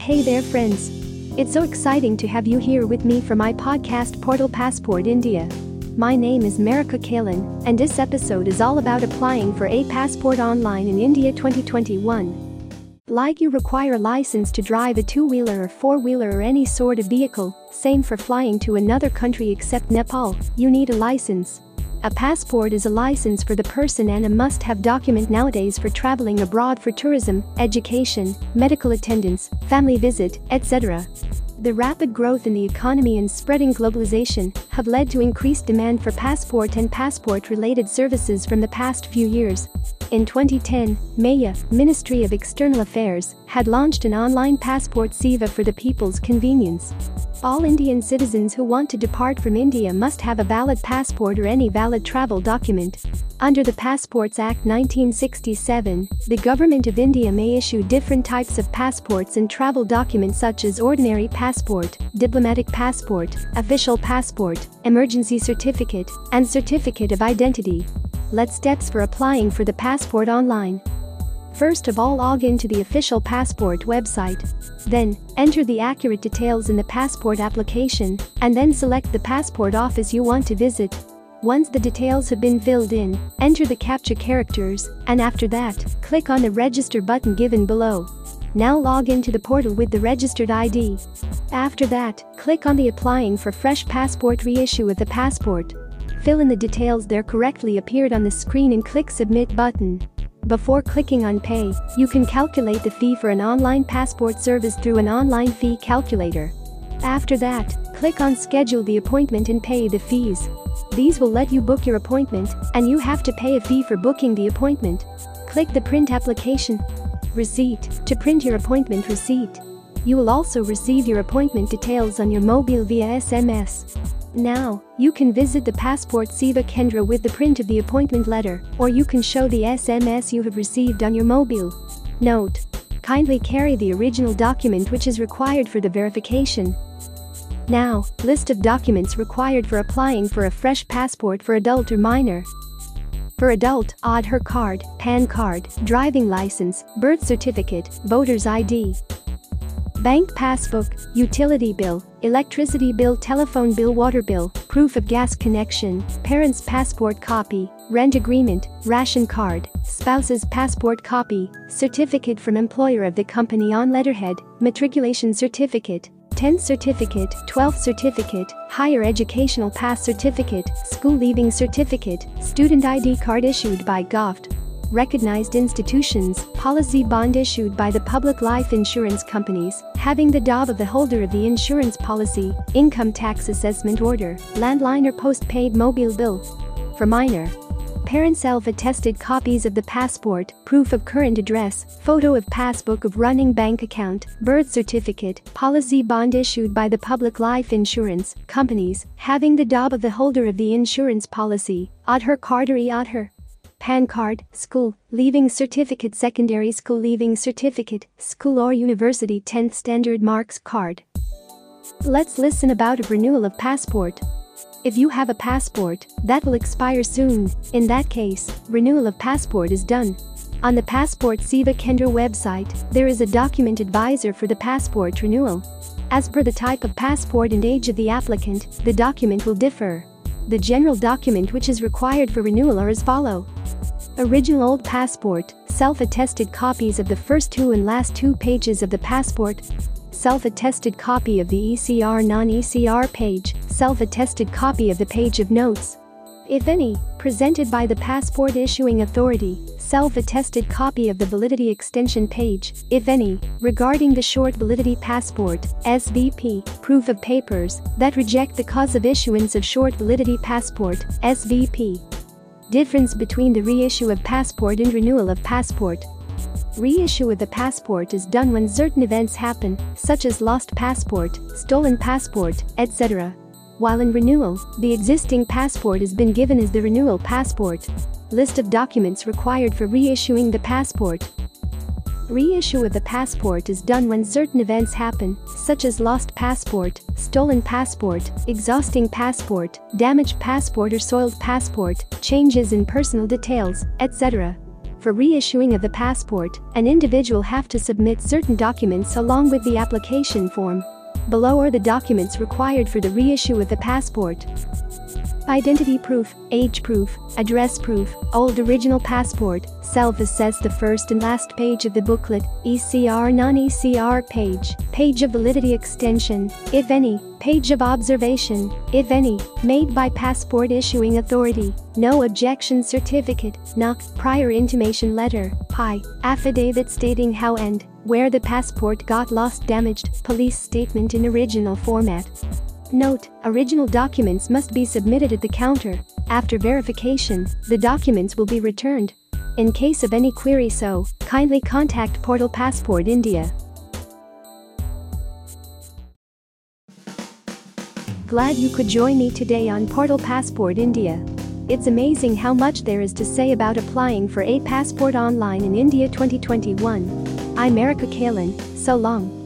Hey there, friends. It's so exciting to have you here with me for my podcast Portal Passport India. My name is Marika Kalan, and this episode is all about applying for a passport online in India 2021. Like you require a license to drive a two-wheeler or four-wheeler or any sort of vehicle, same for flying to another country except Nepal, you need a license. A passport is a license for the person and a must-have document nowadays for traveling abroad for tourism, education, medical attendance, family visit, etc. The rapid growth in the economy and spreading globalization have led to increased demand for passport and passport-related services from the past few years. In 2010, MEA, Ministry of External Affairs, had launched an online passport Seva for the people's convenience. All Indian citizens who want to depart from India must have a valid passport or any valid travel document. Under the Passports Act 1967, the Government of India may issue different types of passports and travel documents such as ordinary passport, diplomatic passport, official passport, emergency certificate, and certificate of identity. Let's steps for applying for the passport online. First of all log into the official passport website. Then, enter the accurate details in the passport application, and then select the passport office you want to visit. Once the details have been filled in, enter the CAPTCHA characters, and after that, click on the register button given below. Now log into the portal with the registered ID. After that, click on the applying for fresh passport reissue of the passport. Fill in the details there correctly appeared on the screen and click submit button. Before clicking on Pay, you can calculate the fee for an online passport service through an online fee calculator. After that, click on Schedule the appointment and pay the fees. These will let you book your appointment, and you have to pay a fee for booking the appointment. Click the Print Application Receipt to print your appointment receipt. You will also receive your appointment details on your mobile via SMS. Now, you can visit the Passport Seva Kendra with the print of the appointment letter, or you can show the SMS you have received on your mobile. Note. Kindly carry the original document which is required for the verification. Now, list of documents required for applying for a fresh passport for adult or minor. For adult, Aadhaar card, PAN card, driving license, birth certificate, voter's ID. Bank passbook, utility bill, electricity bill, telephone bill, water bill, proof of gas connection, parent's passport copy, rent agreement, ration card, spouse's passport copy, certificate from employer of the company on letterhead, matriculation certificate, 10th certificate, 12th certificate, higher educational pass certificate, school leaving certificate, student ID card issued by GOVT, recognized institutions, policy bond issued by the public life insurance companies, having the DOB of the holder of the insurance policy, income tax assessment order, landline or post-paid mobile bill. For minor, parent self-attested copies of the passport, proof of current address, photo of passbook of running bank account, birth certificate, policy bond issued by the public life insurance companies, having the DOB of the holder of the insurance policy, Aadhaar card or e-Aadhaar. PAN card, school, leaving certificate secondary school leaving certificate, school or university 10th standard marks card. Let's listen about a renewal of passport. If you have a passport that will expire soon, in that case, renewal of passport is done. On the Passport Seva Kendra website, there is a document advisor for the passport renewal. As per the type of passport and age of the applicant, the document will differ. The general document which is required for renewal are as follow. Original old passport, self-attested copies of the first two and last two pages of the passport, self-attested copy of the ECR non-ECR page, self-attested copy of the page of notes, if any, presented by the passport issuing authority, self-attested copy of the validity extension page, if any, regarding the short validity passport, SVP, proof of papers, that reject the cause of issuance of short validity passport, SVP. Difference between the reissue of passport and renewal of passport. Reissue of the passport is done when certain events happen, such as lost passport, stolen passport, etc while in renewal, the existing passport has been given as the renewal passport. List of documents required for reissuing the passport. Reissue of the passport is done when certain events happen, such as lost passport, stolen passport, exhausting passport, damaged passport or soiled passport, changes in personal details, etc. For reissuing of the passport, an individual have to submit certain documents along with the application form. Below are the documents required for the reissue of the passport. Identity proof, age proof, address proof, old original passport, self-assess the first and last page of the booklet, ECR non-ECR page, page of validity extension, if any, page of observation, if any, made by passport issuing authority, no objection certificate, NOC, prior intimation letter, PI, affidavit stating how and where the passport got lost damaged, police statement in original format. Note, original documents must be submitted at the counter. After verification, the documents will be returned. In case of any query so, kindly contact Portal Passport India. Glad you could join me today on Portal Passport India. It's amazing how much there is to say about applying for a passport online in India 2021. I'm Erica Kalin, so long.